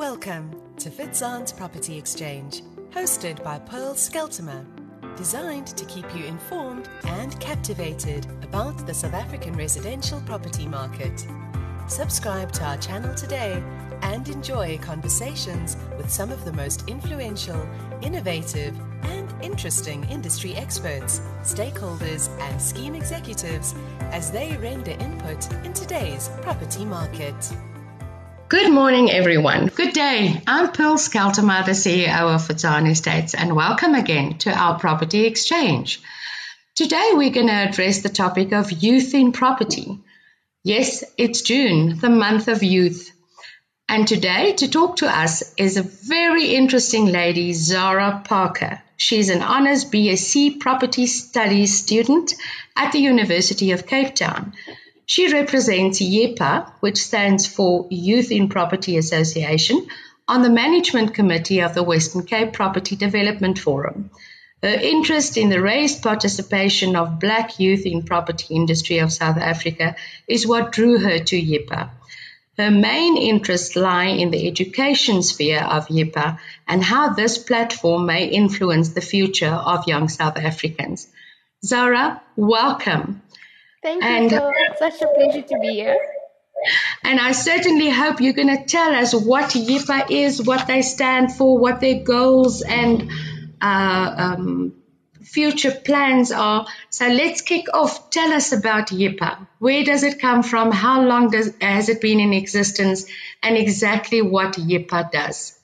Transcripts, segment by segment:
Welcome to Fitzan Property Exchange, hosted by Pearl Skeltimer, designed to keep you informed and captivated about the South African residential property market. Subscribe to our channel today and enjoy conversations with some of the most influential, innovative, and interesting industry experts, stakeholders, and scheme executives as they render input in today's property market. Good morning, everyone. Good day. I'm Pearl Skeltimer, the CEO of Fitzan Estates, and welcome again to our property exchange. Today, we're going to address the topic of youth in property. Yes, it's June, the month of youth. And today, to talk to us is a very interesting lady, Zara Parker. She's an Honours BSc Property Studies student at the University of Cape Town. She represents YIPA, which stands for Youth in Property Association, on the management committee of the Western Cape Property Development Forum. Her interest in the raised participation of black youth in property industry of South Africa is what drew her to YIPA. Her main interests lie in the education sphere of YEPA and how this platform may influence the future of young South Africans. Zara, welcome. Thank you. And, it's such a pleasure to be here. And I certainly hope you're going to tell us what YIPA is, what they stand for, what their goals and uh, um, future plans are. So let's kick off. Tell us about YIPA. Where does it come from? How long does, has it been in existence? And exactly what YIPA does.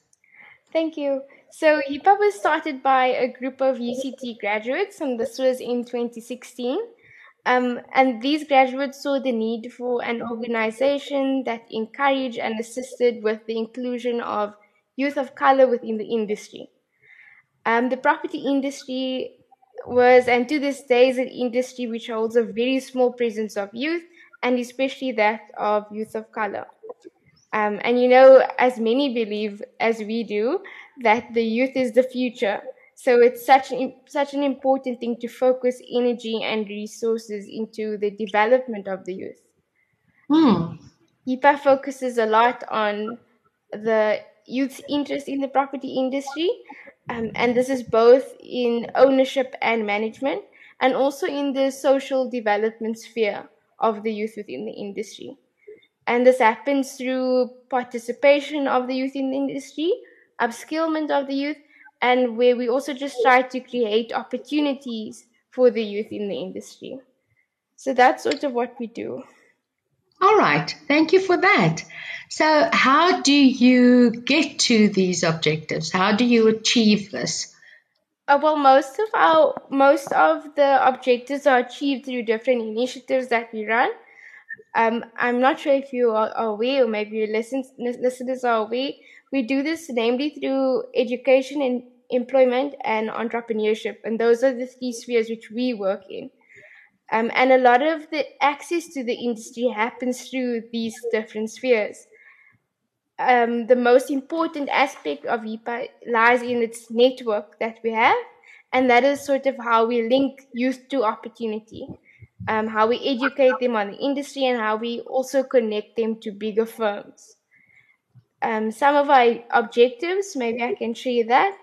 Thank you. So YIPA was started by a group of UCT graduates, and this was in 2016. Um, and these graduates saw the need for an organization that encouraged and assisted with the inclusion of youth of color within the industry. Um, the property industry was, and to this day, is an industry which holds a very small presence of youth, and especially that of youth of color. Um, and you know, as many believe as we do, that the youth is the future. So it's such an, such an important thing to focus energy and resources into the development of the youth. Hmm. YIPA focuses a lot on the youth's interest in the property industry, um, and this is both in ownership and management, and also in the social development sphere of the youth within the industry. And this happens through participation of the youth in the industry, upskillment of the youth, and where we also just try to create opportunities for the youth in the industry. So that's sort of what we do. All right, thank you for that. So, how do you get to these objectives? How do you achieve this? Uh, well, most of our most of the objectives are achieved through different initiatives that we run. Um, I'm not sure if you are aware, or maybe your listen, listeners are aware. We do this namely through education and employment and entrepreneurship, and those are the three spheres which we work in. Um, and a lot of the access to the industry happens through these different spheres. Um, the most important aspect of YIPA lies in its network that we have, and that is sort of how we link youth to opportunity, um, how we educate them on the industry, and how we also connect them to bigger firms. Um, some of our objectives, maybe I can share that,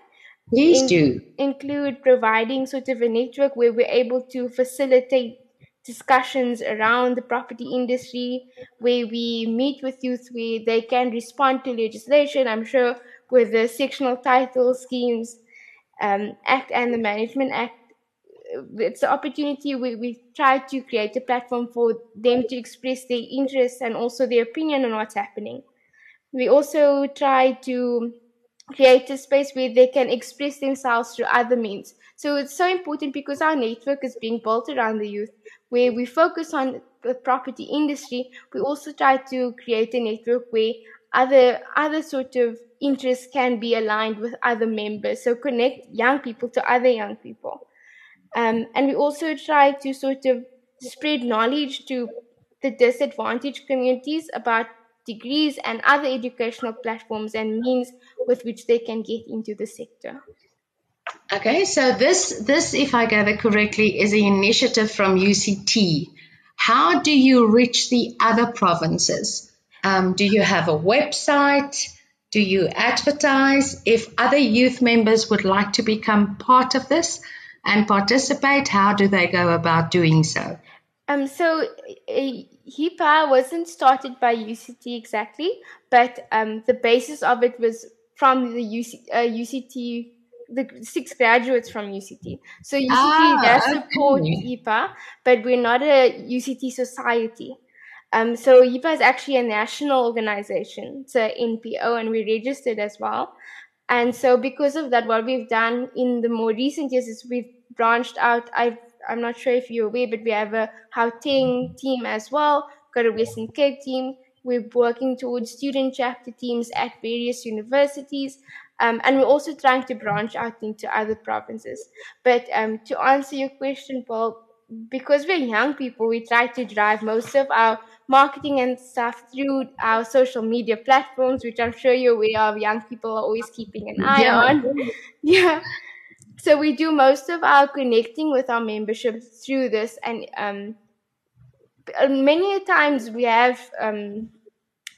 Please in- do. Include providing sort of a network where we're able to facilitate discussions around the property industry, where we meet with youth, where they can respond to legislation. I'm sure with the sectional title schemes um, act and the Management Act, it's an opportunity where we try to create a platform for them to express their interests and also their opinion on what's happening. We also try to create a space where they can express themselves through other means. So it's so important because our network is being built around the youth, where we focus on the property industry. We also try to create a network where other other sort of interests can be aligned with other members. So connect young people to other young people, um, and we also try to sort of spread knowledge to the disadvantaged communities about degrees and other educational platforms and means with which they can get into the sector. Okay, so this this, if I gather correctly, is an initiative from UCT. How do you reach the other provinces? Um, do you have a website? Do you advertise? If other youth members would like to become part of this and participate, how do they go about doing so? Um, so uh, YIPA wasn't started by UCT exactly, but um, the basis of it was from the UC, uh, UCT, the six graduates from UCT. So UCT ah, does support okay. But we're not a UCT society. Um, so YIPA is actually a national organization. It's a NPO and we're registered as well. And so because of that, what we've done in the more recent years is we've branched out. i am not sure if you're aware, but we have a Gauteng team as well, got a Western Cape team. We're working towards student chapter teams at various universities. Um, and we're also trying to branch out into other provinces. But um, to answer your question, Paul, because we're young people, we try to drive most of our marketing and stuff through our social media platforms, which I'm sure you're aware of. Young people are always keeping an eye yeah. on. yeah. So we do most of our connecting with our membership through this, and um, many times we have um,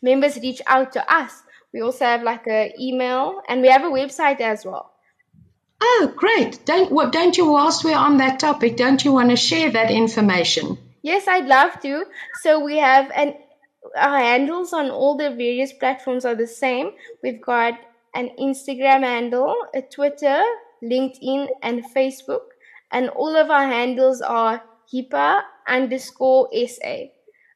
members reach out to us. We also have like a email, and we have a website as well. Oh, great! Don't what? Don't you? Whilst we're on that topic, don't you want to share that information? Yes, I'd love to. So we have an our handles on all the various platforms are the same. We've got an Instagram handle, a Twitter, LinkedIn, and Facebook. And all of our handles are YIPA underscore SA.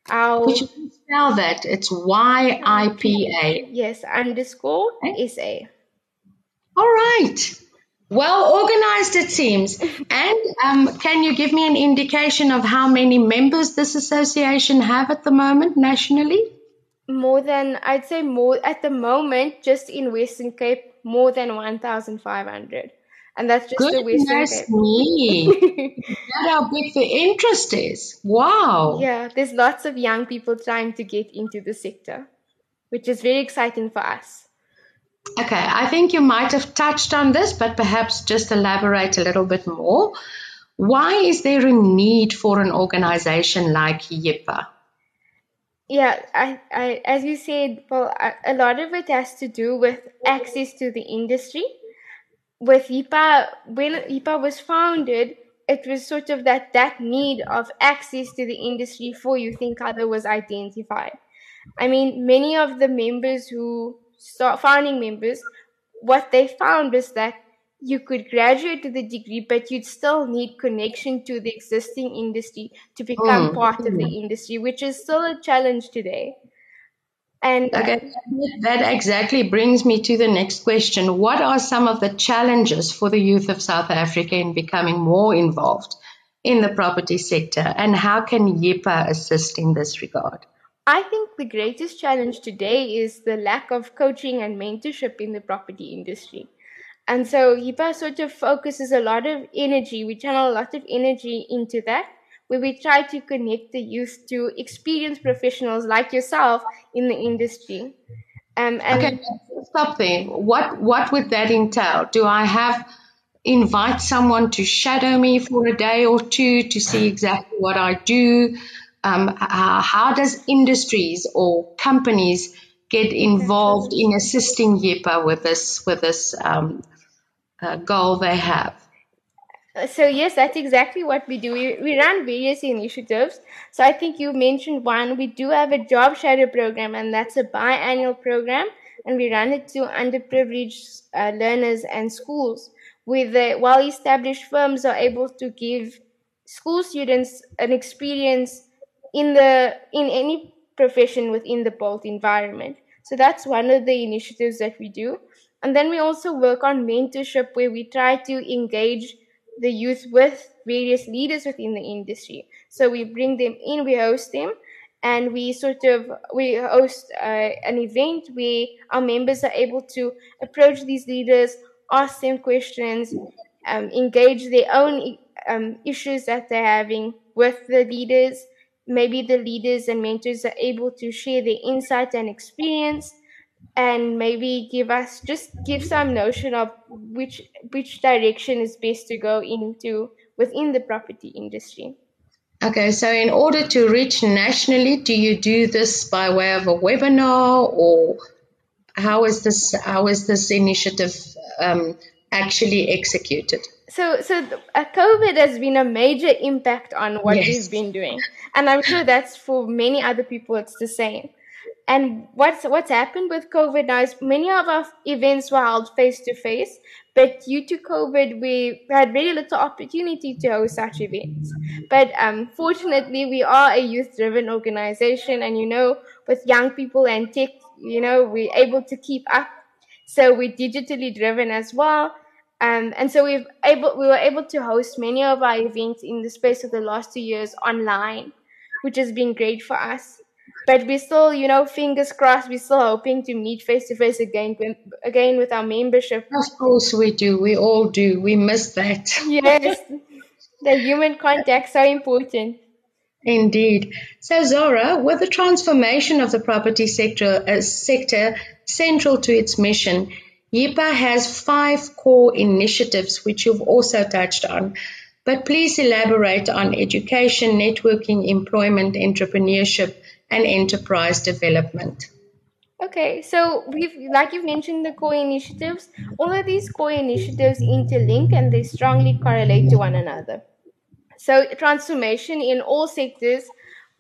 Our, you spell that? It's Y I P A. Yes, underscore okay. SA. All right. Well organized, it seems. And um, can you give me an indication of how many members this association have at the moment nationally? More than, I'd say more at the moment, just in Western Cape, more than 1,500. And that's just Goodness the me. That's how big the interest is. Wow. Yeah, there's lots of young people trying to get into the sector, which is very exciting for us. Okay, I think you might have touched on this, but perhaps just elaborate a little bit more. Why is there a need for an organization like YIPA? Yeah, I, I, as you said, well, a lot of it has to do with access to the industry. With YIPA, when YIPA was founded, it was sort of that, that need of access to the industry for you think other was identified. I mean, many of the members who founding members, what they found was that you could graduate to the degree, but you'd still need connection to the existing industry to become mm. part of the industry, which is still a challenge today. And okay, that exactly brings me to the next question. What are some of the challenges for the youth of South Africa in becoming more involved in the property sector, and how can YIPA assist in this regard? I think the greatest challenge today is the lack of coaching and mentorship in the property industry. And so YIPA sort of focuses a lot of energy, we channel a lot of energy into that, where we try to connect the youth to experienced professionals like yourself in the industry. Um, okay, stop there. What what would that entail? Do I have invite someone to shadow me for a day or two to see exactly what I do? um, uh, how does industries or companies get involved in assisting YIPA with this with this um, uh, goal they have? Uh, so yes, that's exactly what we do. We, we run various initiatives. So I think you mentioned one. We do have a job shadow program, and that's a biannual program, and we run it to underprivileged uh, learners and schools, where the well-established firms are able to give school students an experience in the in any profession within the built environment. So that's one of the initiatives that we do. And then we also work on mentorship where we try to engage the youth with various leaders within the industry. So we bring them in, we host them, and we sort of we host uh, an event where our members are able to approach these leaders, ask them questions, um, engage their own um, issues that they're having with the leaders, maybe the leaders and mentors are able to share their insight and experience and maybe give us just give some notion of which which direction is best to go into within the property industry okay so in order to reach nationally do you do this by way of a webinar or how is this how is this initiative um, actually executed? So, so uh, COVID has been a major impact on what yes. we've been doing, and I'm sure that's for many other people. It's the same. And what's what's happened with COVID now is many of our events were held face to face, but due to COVID, we had very little opportunity to host such events. But um, fortunately, we are a youth-driven organization, and you know, with young people and tech, you know, we're able to keep up. So we're digitally driven as well. Um, and so we've able we were able to host many of our events in the space of the last two years online, which has been great for us. But we still, you know, fingers crossed, we're still hoping to meet face to face again, again with our membership. Of course, we do. We all do. We miss that. Yes, the human contact so important. Indeed. So, Zara, with the transformation of the property sector as uh, sector central to its mission, YIPA has five core initiatives which you've also touched on. But please elaborate on education, networking, employment, entrepreneurship, and enterprise development. Okay, so we've like you've mentioned the core initiatives. All of these core initiatives interlink and they strongly correlate to one another. So transformation in all sectors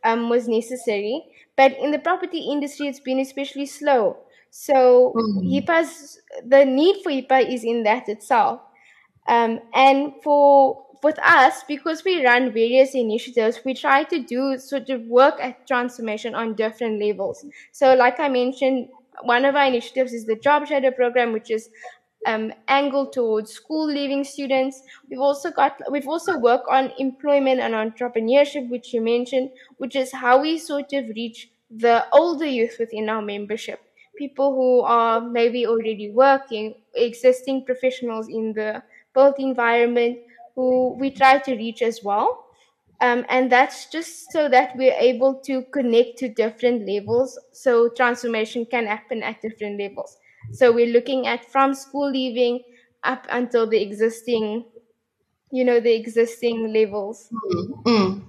um, was necessary, but in the property industry, it's been especially slow. So mm-hmm. YIPA's the need for YIPA is in that itself, um, and for with us, because we run various initiatives, we try to do sort of work at transformation on different levels. So, like I mentioned, one of our initiatives is the Job Shadow program, which is um, angled towards school leaving students. We've also got we've also worked on employment and entrepreneurship, which you mentioned, which is how we sort of reach the older youth within our membership, people who are maybe already working, existing professionals in the built environment, who we try to reach as well. Um, and that's just so that we're able to connect to different levels so transformation can happen at different levels. So we're looking at from school leaving up until the existing, you know, the existing levels. Mm-hmm.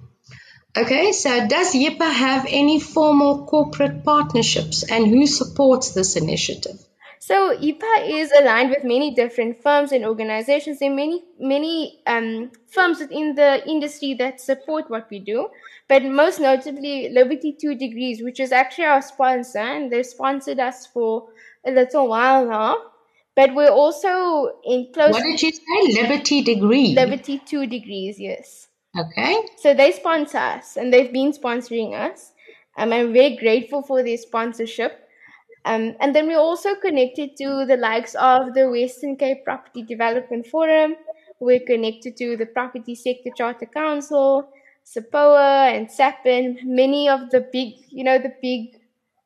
Okay, so does YIPA have any formal corporate partnerships and who supports this initiative? So YIPA is aligned with many different firms and organizations. There are many, many um, firms within the industry that support what we do. But most notably, Liberty Two Degrees, which is actually our sponsor, and they've sponsored us for a little while now. But we're also in close. What did you say? Liberty Degree. Liberty Two Degrees, yes. Okay. So they sponsor us, and they've been sponsoring us. Um, I'm very grateful for their sponsorship. Um, and then we're also connected to the likes of the Western Cape Property Development Forum. We're connected to the Property Sector Charter Council, SAPOA and SAPIN, many of the big, you know, the big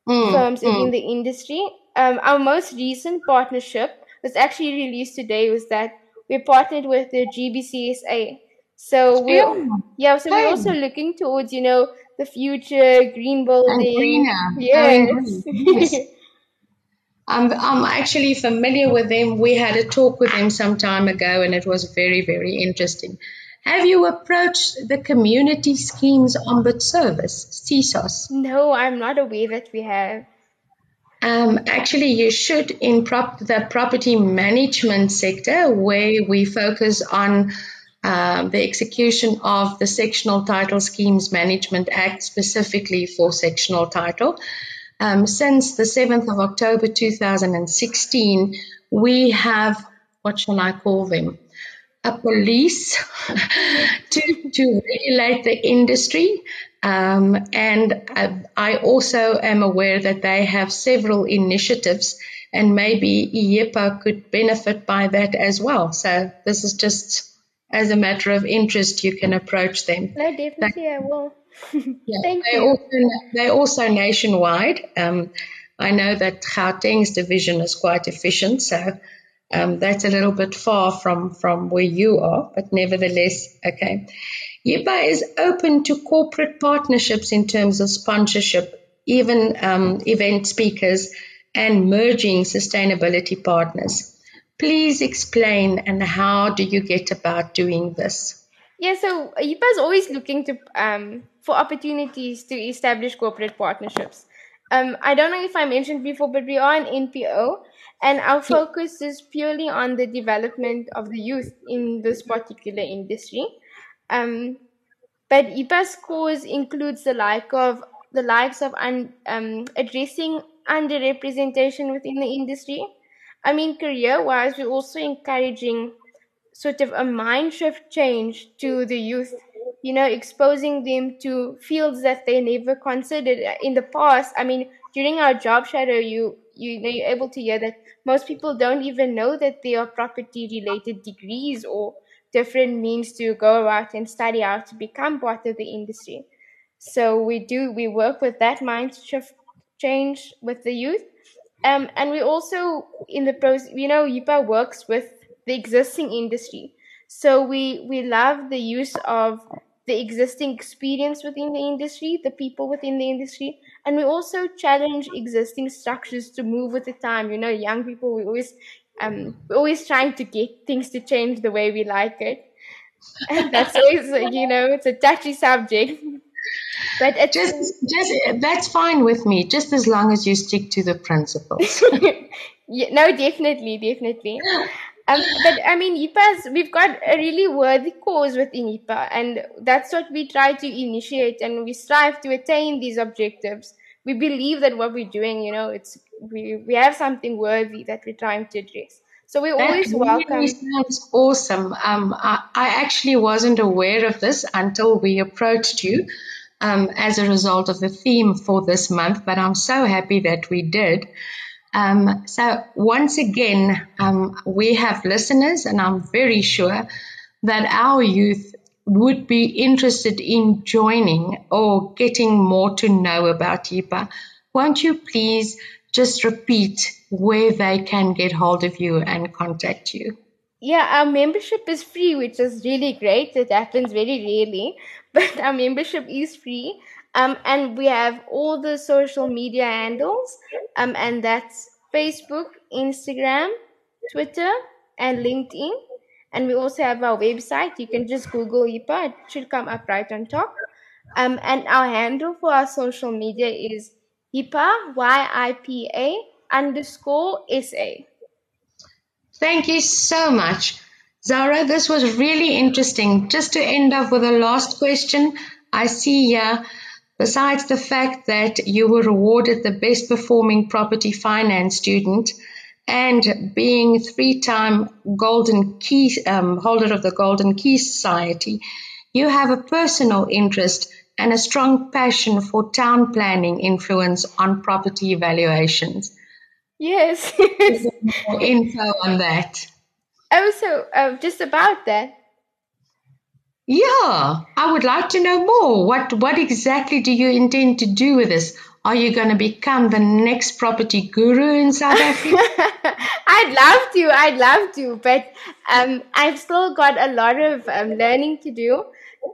mm, firms mm. in the industry. Um, our most recent partnership was actually released today was that we partnered with the GBCSA. So we're, yeah, yeah so we're also looking towards, you know, the future green building. And greener. Yes. yes. I'm, I'm actually familiar with them. We had a talk with them some time ago and it was very, very interesting. Have you approached the Community Schemes Ombud Service, CSOS? No, I'm not aware that we have. Um, actually, you should in prop- the property management sector, where we focus on um, the execution of the Sectional Title Schemes Management Act, specifically for sectional title. Um, since the 7th of October 2016, we have, what shall I call them? A police to, to regulate the industry. Um, and I, I also am aware that they have several initiatives and maybe YIPA could benefit by that as well. So this is just as a matter of interest, you can approach them. No, definitely I will yeah, Thank they you. Also, they're also nationwide. Um, I know that Gauteng's division is quite efficient, so um, that's a little bit far from, from where you are, but nevertheless, okay. YIPA is open to corporate partnerships in terms of sponsorship, even um, event speakers, and merging sustainability partners. Please explain and how do you get about doing this? Yeah, so YIPA is always looking to um, for opportunities to establish corporate partnerships. Um, I don't know if I mentioned before, but we are an NPO, and our focus is purely on the development of the youth in this particular industry. Um, but YIPA's cause includes the like of the likes of un, um, addressing underrepresentation within the industry. I mean, career-wise, we're also encouraging sort of a mind shift change to the youth you know exposing them to fields that they never considered. In the past i mean during our job shadow you you know you're able to hear that most people don't even know that there are property related degrees or different means to go out and study how to become part of the industry. So we do we work with that mind shift change with the youth. Um, and we also in the process you know yipa works with the existing industry. So we we love the use of the existing experience within the industry, the people within the industry, and we also challenge existing structures to move with the time. You know, young people we always um we're always trying to get things to change the way we like it. And that's always you know, it's a touchy subject. But it's, just just that's fine with me, just as long as you stick to the principles. yeah, no, definitely, definitely. Um, but I mean, YIPA's, we've got a really worthy cause within YIPA, and that's what we try to initiate, and we strive to attain these objectives. We believe that what we're doing, you know, it's we, we have something worthy that we're trying to address. So we always that welcome. Really sounds awesome. Um, I, I actually wasn't aware of this until we approached you um, as a result of the theme for this month, but I'm so happy that we did. Um, so once again, um, we have listeners, and I'm very sure that our youth would be interested in joining or getting more to know about YIPA. Won't you please just repeat where they can get hold of you and contact you? Yeah, our membership is free, which is really great. It happens very rarely, but our membership is free. Um, and we have all the social media handles, um, and that's Facebook, Instagram, Twitter, and LinkedIn. And we also have our website. You can just Google YIPA, it should come up right on top. Um, and our handle for our social media is YIPA, Y I P A underscore S A. Thank you so much. Zara, this was really interesting. Just to end up with a last question, I see here, besides the fact that you were awarded the best performing property finance student and being three-time golden key um, holder of the golden key society, you have a personal interest and a strong passion for town planning influence on property evaluations. Yes. more info on that. Also, uh, just about that. Yeah, I would like to know more. What what exactly do you intend to do with this? Are you going to become the next property guru in South Africa? I'd love to. I'd love to, but um, I've still got a lot of um, learning to do.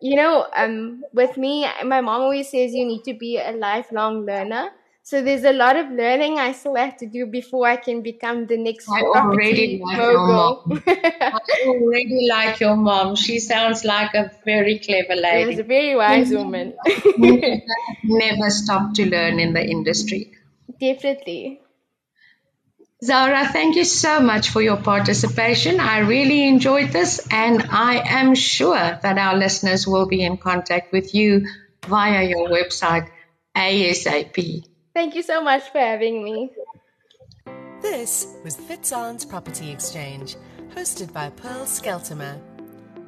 You know, um, with me, my mom always says you need to be a lifelong learner. So there's a lot of learning I still have to do before I can become the next I already like mogul. Your mom. I already like your mom. She sounds like a very clever lady. She's a very wise woman. never stop to learn in the industry. Definitely. Zara, thank you so much for your participation. I really enjoyed this, and I am sure that our listeners will be in contact with you via your website ASAP. Thank you so much for having me. This was Fitzan's Property Exchange, hosted by Pearl Skeltimer.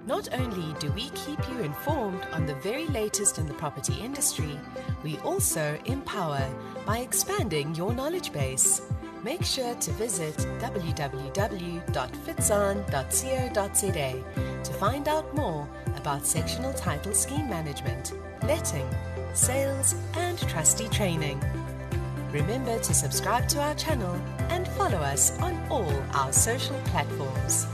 Not only do we keep you informed on the very latest in the property industry, we also empower by expanding your knowledge base. Make sure to visit www.fitzan.co.za to find out more about sectional title scheme management, letting, sales, and trustee training. Remember to subscribe to our channel and follow us on all our social platforms.